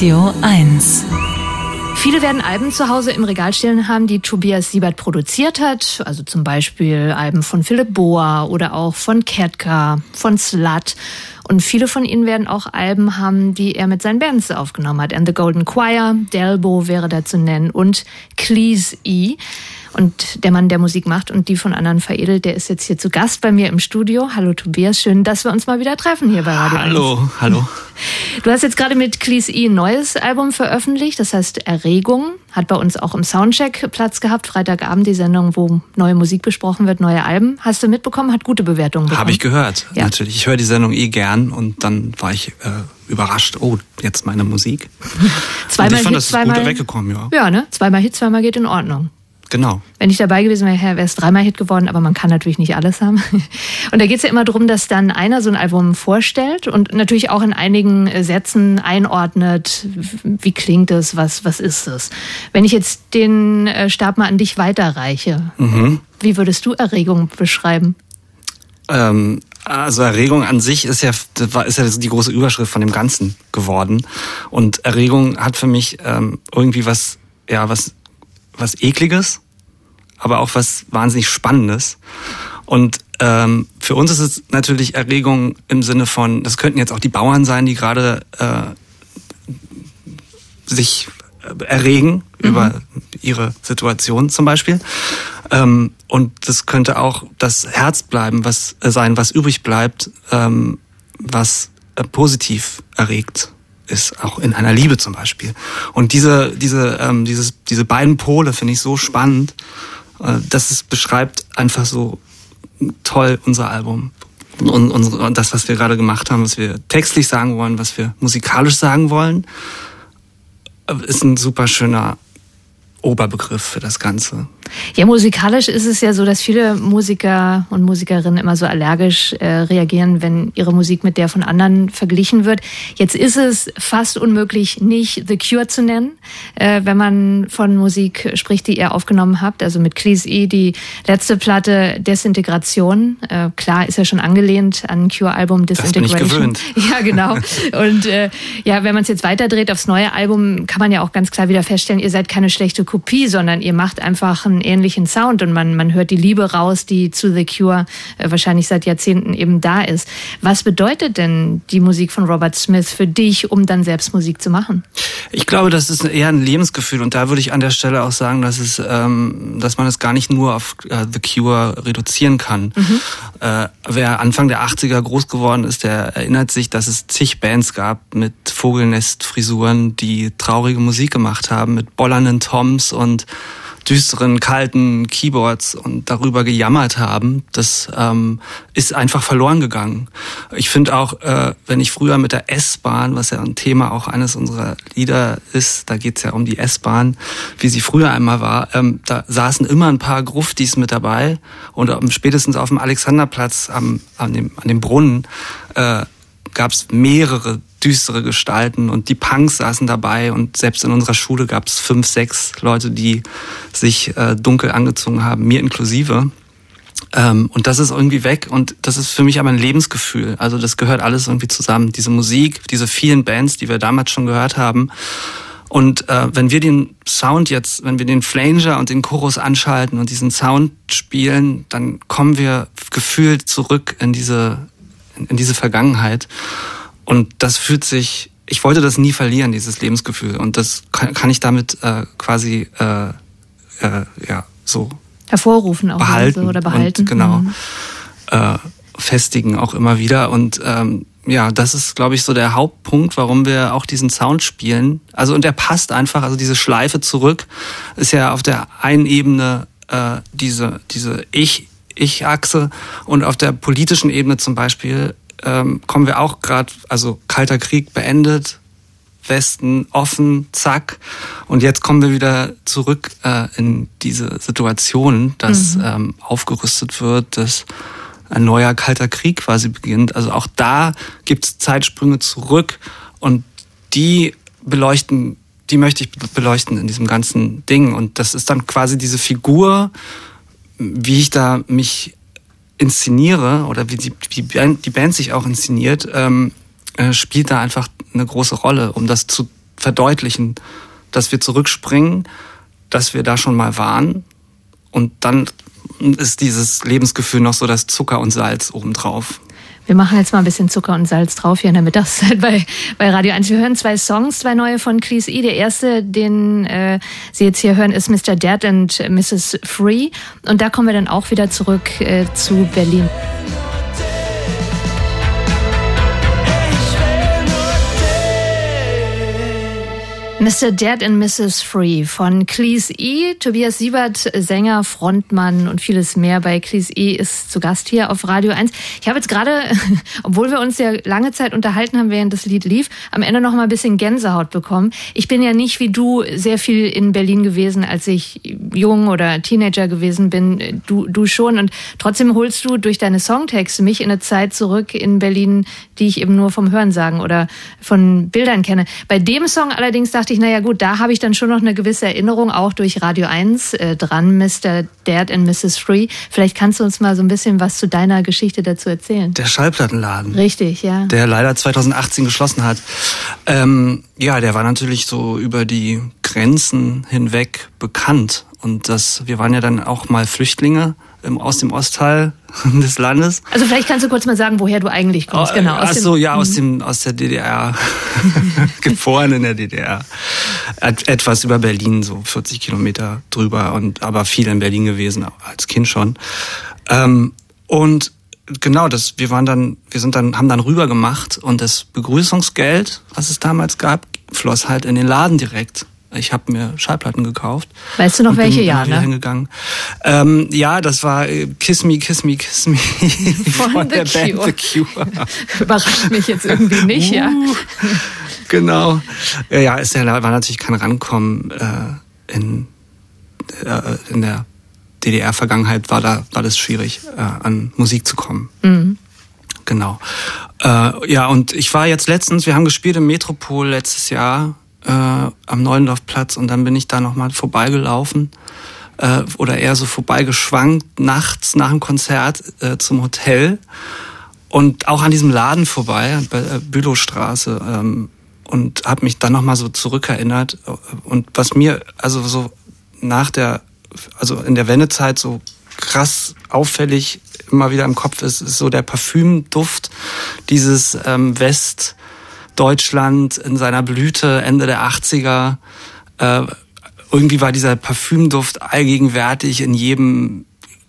Radio 1. Viele werden Alben zu Hause im Regal stehen haben, die Tobias Siebert produziert hat. Also zum Beispiel Alben von Philipp Boa oder auch von Ketka, von Slut. Und viele von ihnen werden auch Alben haben, die er mit seinen Bands aufgenommen hat. And the Golden Choir, Delbo wäre da zu nennen und Cleese E. Und der Mann, der Musik macht und die von anderen veredelt, der ist jetzt hier zu Gast bei mir im Studio. Hallo Tobias, schön, dass wir uns mal wieder treffen hier bei Radio Hallo, 1. hallo. Du hast jetzt gerade mit Cleese E ein neues Album veröffentlicht, das heißt Erregung. Hat bei uns auch im Soundcheck Platz gehabt. Freitagabend die Sendung, wo neue Musik besprochen wird, neue Alben. Hast du mitbekommen? Hat gute Bewertungen bekommen. Habe ich gehört, Ja. natürlich. Ich höre die Sendung eh gern und dann war ich äh, überrascht. Oh, jetzt meine Musik. Zweimal und ich fand, Hit, das ist zweimal gut weggekommen, ja. Ja, ne? Zweimal Hit, zweimal geht in Ordnung. Genau. Wenn ich dabei gewesen wäre, wäre es dreimal Hit geworden, aber man kann natürlich nicht alles haben. Und da geht es ja immer darum, dass dann einer so ein Album vorstellt und natürlich auch in einigen äh, Sätzen einordnet, wie klingt es, was, was ist es. Wenn ich jetzt den äh, Stab mal an dich weiterreiche, wie würdest du Erregung beschreiben? Ähm, also Erregung an sich ist ja, ist ja die große Überschrift von dem Ganzen geworden. Und Erregung hat für mich ähm, irgendwie was, ja, was, was ekliges, aber auch was wahnsinnig Spannendes. Und ähm, für uns ist es natürlich Erregung im Sinne von, das könnten jetzt auch die Bauern sein, die gerade äh, sich äh, erregen über ihre Situation zum Beispiel. Ähm, und das könnte auch das Herz bleiben, was äh, sein, was übrig bleibt, ähm, was äh, positiv erregt ist, auch in einer Liebe zum Beispiel. Und diese, diese, ähm, dieses, diese beiden Pole finde ich so spannend, äh, dass es beschreibt einfach so toll unser Album. Und, unsere, und das, was wir gerade gemacht haben, was wir textlich sagen wollen, was wir musikalisch sagen wollen, äh, ist ein super schöner Oberbegriff für das Ganze. Ja, musikalisch ist es ja so, dass viele Musiker und Musikerinnen immer so allergisch äh, reagieren, wenn ihre Musik mit der von anderen verglichen wird. Jetzt ist es fast unmöglich, nicht The Cure zu nennen, äh, wenn man von Musik spricht, die ihr aufgenommen habt. Also mit Cleese E, die letzte Platte Desintegration. Äh, klar, ist ja schon angelehnt an ein Cure-Album bin ich gewöhnt. Ja, genau. Und äh, ja, wenn man es jetzt weiterdreht aufs neue Album, kann man ja auch ganz klar wieder feststellen, ihr seid keine schlechte Kopie, sondern ihr macht einfach einen ähnlichen Sound und man, man hört die Liebe raus, die zu The Cure äh, wahrscheinlich seit Jahrzehnten eben da ist. Was bedeutet denn die Musik von Robert Smith für dich, um dann selbst Musik zu machen? Ich glaube, das ist eher ein Lebensgefühl und da würde ich an der Stelle auch sagen, dass es, ähm, dass man es gar nicht nur auf äh, The Cure reduzieren kann. Äh, wer Anfang der 80er groß geworden ist, der erinnert sich, dass es zig Bands gab mit Vogelnestfrisuren, die traurige Musik gemacht haben, mit bollernden Toms und düsteren, kalten Keyboards und darüber gejammert haben, das ähm, ist einfach verloren gegangen. Ich finde auch, äh, wenn ich früher mit der S-Bahn, was ja ein Thema auch eines unserer Lieder ist, da geht's ja um die S-Bahn, wie sie früher einmal war, ähm, da saßen immer ein paar Gruftis mit dabei und ähm, spätestens auf dem Alexanderplatz am, an, dem, an dem Brunnen äh, gab es mehrere düstere Gestalten und die Punks saßen dabei und selbst in unserer Schule gab es fünf, sechs Leute, die sich äh, dunkel angezogen haben, mir inklusive. Ähm, und das ist irgendwie weg und das ist für mich aber ein Lebensgefühl. Also das gehört alles irgendwie zusammen. Diese Musik, diese vielen Bands, die wir damals schon gehört haben. Und äh, wenn wir den Sound jetzt, wenn wir den Flanger und den Chorus anschalten und diesen Sound spielen, dann kommen wir gefühlt zurück in diese, in, diese Vergangenheit. Und das fühlt sich, ich wollte das nie verlieren, dieses Lebensgefühl. Und das kann, kann ich damit äh, quasi äh, äh, ja so Hervorrufen auch behalten oder behalten. und genau Mhm. äh, festigen auch immer wieder und ähm, ja, das ist, glaube ich, so der Hauptpunkt, warum wir auch diesen Sound spielen. Also und der passt einfach, also diese Schleife zurück ist ja auf der einen Ebene äh, diese diese ich ich Achse und auf der politischen Ebene zum Beispiel ähm, kommen wir auch gerade, also Kalter Krieg beendet, Westen offen, zack. Und jetzt kommen wir wieder zurück äh, in diese Situation, dass ähm, aufgerüstet wird, dass ein neuer kalter Krieg quasi beginnt. Also auch da gibt es Zeitsprünge zurück und die beleuchten, die möchte ich beleuchten in diesem ganzen Ding. Und das ist dann quasi diese Figur, wie ich da mich inszeniere oder wie die, die, Band, die Band sich auch inszeniert, ähm, äh, spielt da einfach eine große Rolle, um das zu verdeutlichen, dass wir zurückspringen, dass wir da schon mal waren und dann ist dieses Lebensgefühl noch so das Zucker und Salz obendrauf. Wir machen jetzt mal ein bisschen Zucker und Salz drauf hier in der Mittagszeit bei, bei Radio 1. Wir hören zwei Songs, zwei neue von Cleese E. Der erste, den äh, Sie jetzt hier hören, ist Mr. Dead and Mrs. Free. Und da kommen wir dann auch wieder zurück äh, zu Berlin. Mr. Dead and Mrs. Free von Cleese E. Tobias Siebert, Sänger, Frontmann und vieles mehr bei Cleese E. ist zu Gast hier auf Radio 1. Ich habe jetzt gerade, obwohl wir uns ja lange Zeit unterhalten haben, während das Lied lief, am Ende noch mal ein bisschen Gänsehaut bekommen. Ich bin ja nicht wie du sehr viel in Berlin gewesen, als ich jung oder Teenager gewesen bin. Du, du schon. Und trotzdem holst du durch deine Songtexte mich in eine Zeit zurück in Berlin, die ich eben nur vom Hörensagen oder von Bildern kenne. Bei dem Song allerdings dachte dachte ich, naja gut, da habe ich dann schon noch eine gewisse Erinnerung, auch durch Radio 1 äh, dran, Mr. Dad and Mrs. Free. Vielleicht kannst du uns mal so ein bisschen was zu deiner Geschichte dazu erzählen. Der Schallplattenladen. Richtig, ja. Der leider 2018 geschlossen hat. Ähm, ja, der war natürlich so über die Grenzen hinweg bekannt. Und das, wir waren ja dann auch mal Flüchtlinge aus dem Ostteil des Landes. Also vielleicht kannst du kurz mal sagen, woher du eigentlich kommst. Oh, genau. Ach so, ja, aus mhm. dem aus der DDR, geboren in der DDR. Etwas über Berlin, so 40 Kilometer drüber und aber viel in Berlin gewesen als Kind schon. Ähm, und genau, das, wir waren dann, wir sind dann, haben dann rüber gemacht und das Begrüßungsgeld, was es damals gab, floss halt in den Laden direkt. Ich habe mir Schallplatten gekauft. Weißt du noch welche Jahre? Ne? Hingegangen. Ähm, ja, das war äh, Kiss Me, Kiss Me, Kiss Me von, von der Cure. Band The Cure. Überrascht mich jetzt irgendwie nicht, uh, ja. Genau. Ja, ja, ist ja war natürlich kein Rankommen äh, in, äh, in der DDR-Vergangenheit war da war das schwierig, äh, an Musik zu kommen. Mhm. Genau. Äh, ja, und ich war jetzt letztens, wir haben gespielt im Metropol letztes Jahr äh, am Neuendorfplatz und dann bin ich da nochmal vorbeigelaufen äh, oder eher so vorbeigeschwankt nachts nach dem Konzert äh, zum Hotel und auch an diesem Laden vorbei, bei äh, Bülowstraße ähm, und habe mich dann nochmal so zurückerinnert und was mir also so nach der, also in der Wendezeit so krass auffällig immer wieder im Kopf ist, ist so der Parfümduft dieses ähm, West Deutschland in seiner Blüte Ende der 80er. Äh, irgendwie war dieser Parfümduft allgegenwärtig in jedem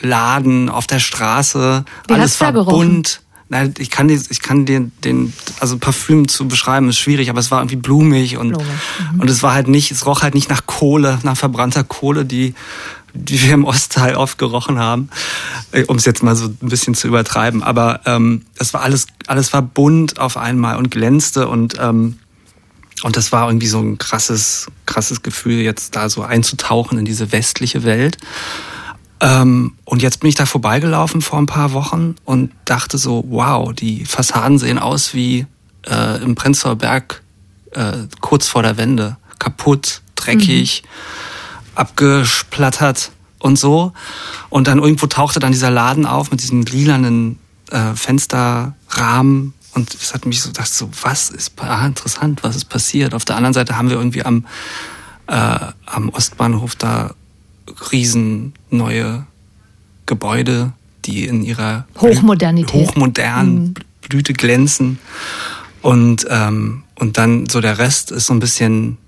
Laden, auf der Straße. Wie Alles war bunt. Nein, ich kann, den, ich kann den, den, also Parfüm zu beschreiben ist schwierig, aber es war irgendwie blumig und, Blume. mhm. und es war halt nicht, es roch halt nicht nach Kohle, nach verbrannter Kohle, die die wir im Ostteil oft gerochen haben, äh, um es jetzt mal so ein bisschen zu übertreiben. Aber ähm, es war alles, alles war bunt auf einmal und glänzte und ähm, und das war irgendwie so ein krasses, krasses Gefühl, jetzt da so einzutauchen in diese westliche Welt. Ähm, und jetzt bin ich da vorbeigelaufen vor ein paar Wochen und dachte so, wow, die Fassaden sehen aus wie äh, im Prenzlauer Berg äh, kurz vor der Wende. Kaputt, dreckig. Mhm abgesplattert und so. Und dann irgendwo tauchte dann dieser Laden auf mit diesem lilanen äh, Fensterrahmen. Und es hat mich so gedacht, so, was ist ah, interessant, was ist passiert? Auf der anderen Seite haben wir irgendwie am, äh, am Ostbahnhof da riesen neue Gebäude, die in ihrer Hochmodernität. hochmodernen mhm. Blüte glänzen. Und, ähm, und dann so der Rest ist so ein bisschen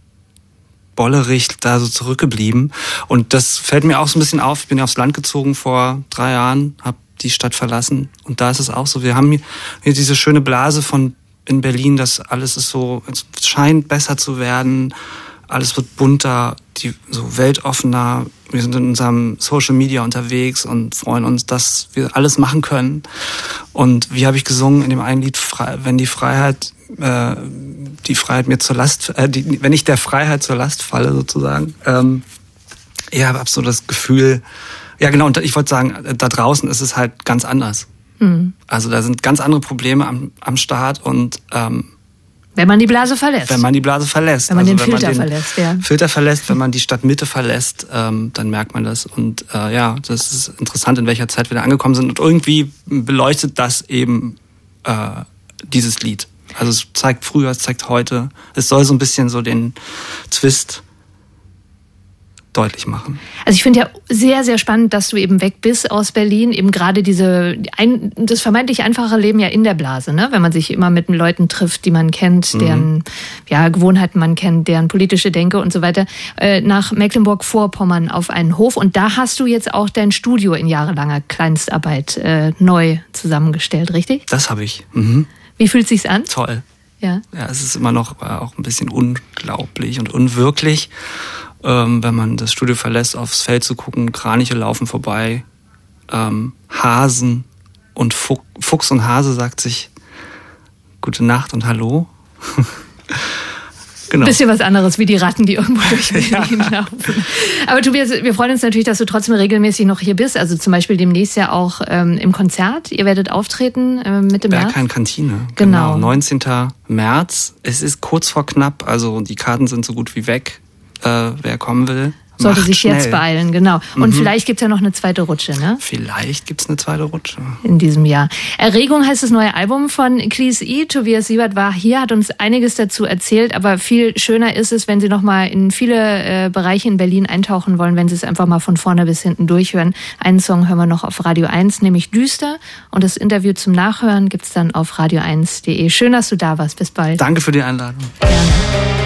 bollerig da so zurückgeblieben. Und das fällt mir auch so ein bisschen auf. Ich bin ja aufs Land gezogen vor drei Jahren, habe die Stadt verlassen. Und da ist es auch so. Wir haben hier diese schöne Blase von in Berlin, dass alles ist so, es scheint besser zu werden. Alles wird bunter, die, so weltoffener. Wir sind in unserem Social Media unterwegs und freuen uns, dass wir alles machen können. Und wie habe ich gesungen in dem einen Lied, wenn die Freiheit äh, die Freiheit mir zur Last, äh, die, wenn ich der Freiheit zur Last falle sozusagen. Ähm, ja, habe so das Gefühl, ja genau, und ich wollte sagen, da draußen ist es halt ganz anders. Mhm. Also da sind ganz andere Probleme am, am Start und ähm, wenn man die Blase verlässt. Wenn man die Blase verlässt. Wenn man also den Filter man den verlässt, ja. Filter verlässt, wenn man die Stadtmitte verlässt, ähm, dann merkt man das. Und äh, ja, das ist interessant, in welcher Zeit wir da angekommen sind. Und irgendwie beleuchtet das eben äh, dieses Lied. Also es zeigt früher, es zeigt heute. Es soll so ein bisschen so den Twist deutlich machen. Also ich finde ja sehr, sehr spannend, dass du eben weg bist aus Berlin. Eben gerade diese, ein, das vermeintlich einfache Leben ja in der Blase, ne? wenn man sich immer mit Leuten trifft, die man kennt, mhm. deren ja, Gewohnheiten man kennt, deren politische Denke und so weiter, äh, nach Mecklenburg-Vorpommern auf einen Hof. Und da hast du jetzt auch dein Studio in jahrelanger Kleinstarbeit äh, neu zusammengestellt, richtig? Das habe ich. Mhm. Wie fühlt sich's an? Toll. Ja. ja, es ist immer noch äh, auch ein bisschen unglaublich und unwirklich ähm, wenn man das Studio verlässt, aufs Feld zu gucken, Kraniche laufen vorbei, ähm, Hasen und Fuchs und Hase sagt sich Gute Nacht und Hallo. Genau. Bisschen was anderes wie die Ratten, die irgendwo durch Berlin ja. laufen. Aber Tobias, wir freuen uns natürlich, dass du trotzdem regelmäßig noch hier bist. Also zum Beispiel demnächst ja auch ähm, im Konzert. Ihr werdet auftreten äh, mit dem Berghain Kantine. Genau. genau. 19. März. Es ist kurz vor knapp. Also die Karten sind so gut wie weg äh, wer kommen will. Sollte sich schnell. jetzt beeilen, genau. Und mhm. vielleicht gibt's ja noch eine zweite Rutsche, ne? Vielleicht gibt's eine zweite Rutsche. In diesem Jahr. Erregung heißt das neue Album von Cleese E. Tobias Siebert war hier, hat uns einiges dazu erzählt, aber viel schöner ist es, wenn Sie nochmal in viele äh, Bereiche in Berlin eintauchen wollen, wenn Sie es einfach mal von vorne bis hinten durchhören. Einen Song hören wir noch auf Radio 1, nämlich Düster. Und das Interview zum Nachhören gibt's dann auf radio1.de. Schön, dass du da warst. Bis bald. Danke für die Einladung. Gerne.